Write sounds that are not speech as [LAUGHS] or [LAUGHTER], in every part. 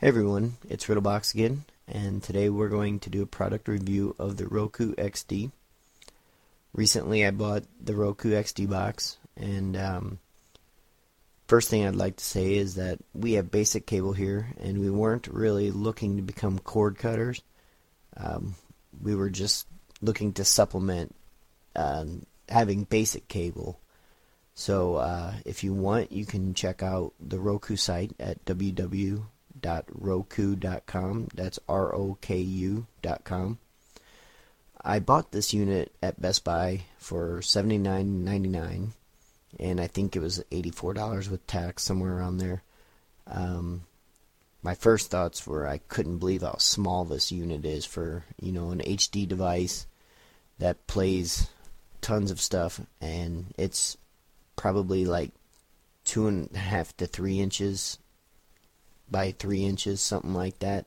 Hey everyone, it's Riddlebox again, and today we're going to do a product review of the Roku XD. Recently I bought the Roku XD box, and um, first thing I'd like to say is that we have basic cable here, and we weren't really looking to become cord cutters. Um, we were just looking to supplement um, having basic cable. So uh, if you want, you can check out the Roku site at www.roku.com. That's R O K U.com. I bought this unit at Best Buy for seventy nine ninety nine, and I think it was eighty four dollars with tax somewhere around there. Um, my first thoughts were I couldn't believe how small this unit is for you know an HD device that plays tons of stuff, and it's probably like two and a half to three inches by three inches, something like that.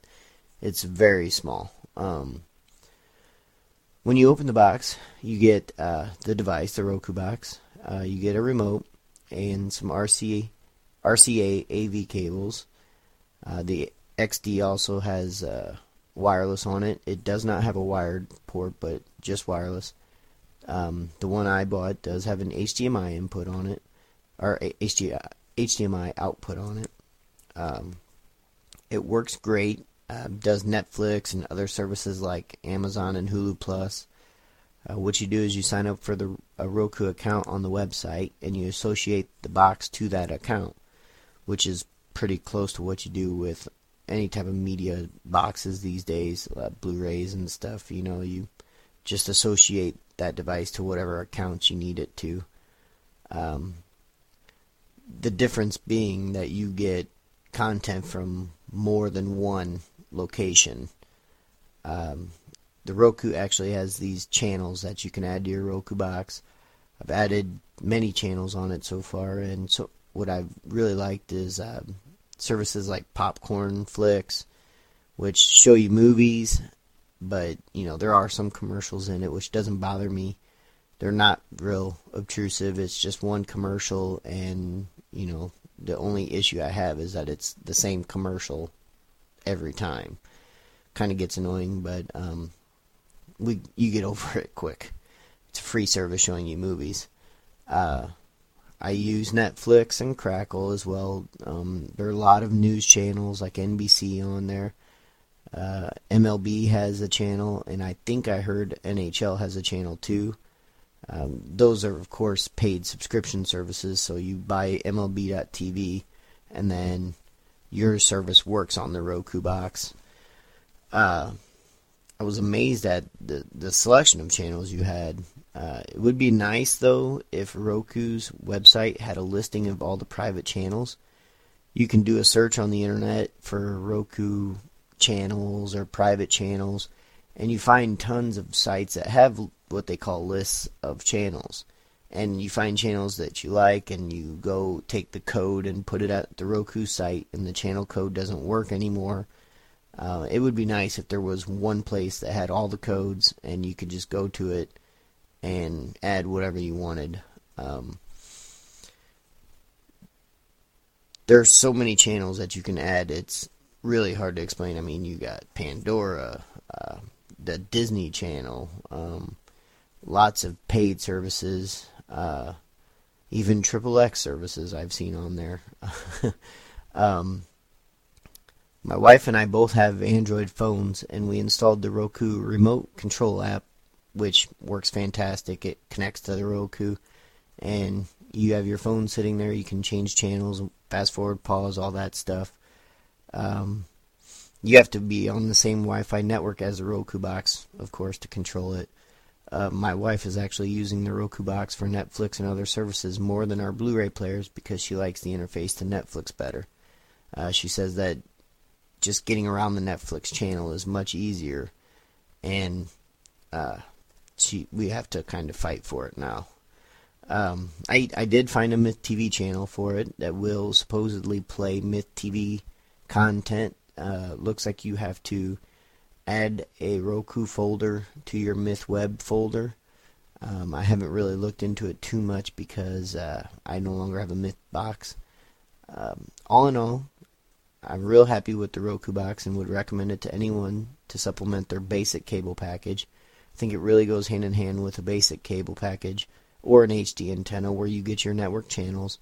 It's very small. Um, when you open the box, you get uh, the device, the Roku box. Uh, you get a remote and some RCA, RCA AV cables. Uh, the XD also has uh, wireless on it. It does not have a wired port, but just wireless. Um, the one I bought does have an HDMI input on it, or HDMI output on it. Um, it works great. Uh, does Netflix and other services like Amazon and Hulu Plus. Uh, what you do is you sign up for the a Roku account on the website and you associate the box to that account, which is pretty close to what you do with any type of media boxes these days, uh, Blu-rays and stuff. You know, you just associate that device to whatever account you need it to. Um, the difference being that you get content from more than one location. Um, the Roku actually has these channels that you can add to your Roku box. I've added many channels on it so far, and so what I've really liked is uh, services like Popcornflix, which show you movies but you know there are some commercials in it which doesn't bother me they're not real obtrusive it's just one commercial and you know the only issue i have is that it's the same commercial every time kind of gets annoying but um we you get over [LAUGHS] it quick it's a free service showing you movies uh I use Netflix and Crackle as well. Um, there are a lot of news channels like NBC on there. Uh, MLB has a channel, and I think I heard NHL has a channel too. Um, those are, of course, paid subscription services. So you buy MLB.TV, and then your service works on the Roku box. Uh, I was amazed at the the selection of channels you had. Uh, it would be nice though if Roku's website had a listing of all the private channels. You can do a search on the internet for Roku channels or private channels, and you find tons of sites that have what they call lists of channels. And you find channels that you like, and you go take the code and put it at the Roku site, and the channel code doesn't work anymore. Uh, it would be nice if there was one place that had all the codes, and you could just go to it and add whatever you wanted. Um, there's so many channels that you can add. It's really hard to explain. I mean, you got Pandora, uh, the Disney Channel, um, lots of paid services, uh, even Triple X services I've seen on there. [LAUGHS] um, my wife and I both have Android phones, and we installed the Roku remote control app, which works fantastic. It connects to the Roku, and you have your phone sitting there. You can change channels, fast forward, pause, all that stuff. Um, you have to be on the same Wi-Fi network as the Roku box, of course, to control it. Uh, my wife is actually using the Roku box for Netflix and other services more than our Blu-ray players because she likes the interface to Netflix better. Uh, she says that just getting around the Netflix channel is much easier, and uh, she we have to kind of fight for it now. Um, I I did find a Myth TV channel for it that will supposedly play Myth TV content. Uh, looks like you have to add a Roku folder to your MythWeb folder. Um, I haven't really looked into it too much because uh, I no longer have a Myth box. Um, all in all, I'm real happy with the Roku box and would recommend it to anyone to supplement their basic cable package. I think it really goes hand in hand with a basic cable package or an HD antenna where you get your network channels,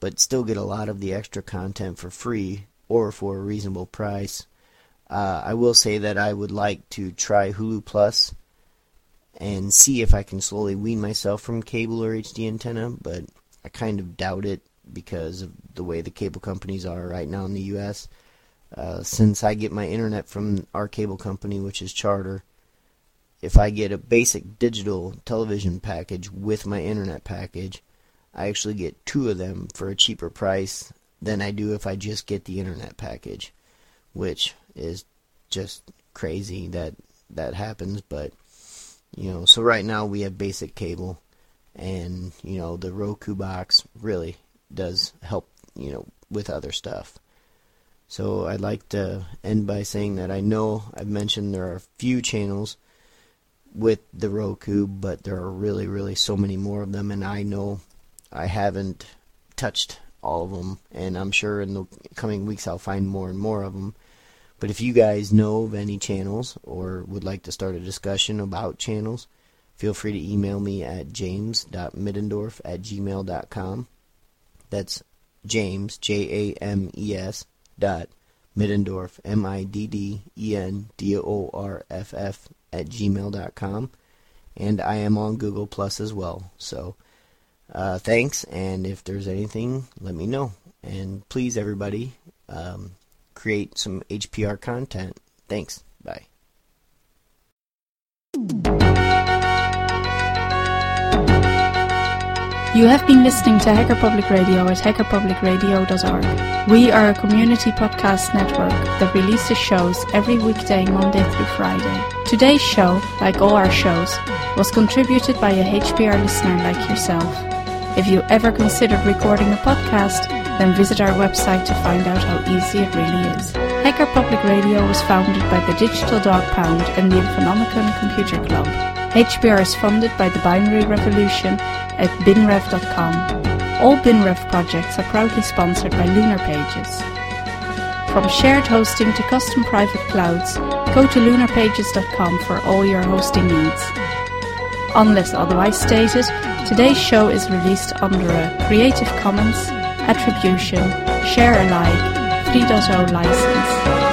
but still get a lot of the extra content for free or for a reasonable price. Uh, I will say that I would like to try Hulu Plus and see if I can slowly wean myself from cable or HD antenna, but I kind of doubt it because of the way the cable companies are right now in the U.S. Uh, since I get my internet from our cable company, which is Charter, if I get a basic digital television package with my internet package, I actually get two of them for a cheaper price than I do if I just get the internet package, which is just crazy that that happens. But you know, so right now we have basic cable, and you know the Roku box really does help you know with other stuff. So I'd like to end by saying that I know I've mentioned there are a few channels with the Roku, but there are really, really so many more of them, and I know I haven't touched all of them, and I'm sure in the coming weeks I'll find more and more of them. But if you guys know of any channels or would like to start a discussion about channels, feel free to email me at james.middendorf at gmail.com. That's James, J A M E S, dot Middendorf, M I D D E N D O R F F, at gmail.com. And I am on Google Plus as well. So uh, thanks, and if there's anything, let me know. And please, everybody, um, create some HPR content. Thanks. Bye. You have been listening to Hacker Public Radio at hackerpublicradio.org. We are a community podcast network that releases shows every weekday, Monday through Friday. Today's show, like all our shows, was contributed by a HPR listener like yourself. If you ever considered recording a podcast, then visit our website to find out how easy it really is. Hacker Public Radio was founded by the Digital Dog Pound and the Infonomicon Computer Club. HPR is funded by the Binary Revolution at binrev.com. All BinRev projects are proudly sponsored by Lunar Pages. From shared hosting to custom private clouds, go to lunarpages.com for all your hosting needs. Unless otherwise stated, today's show is released under a Creative Commons Attribution Share Alike 3.0 license.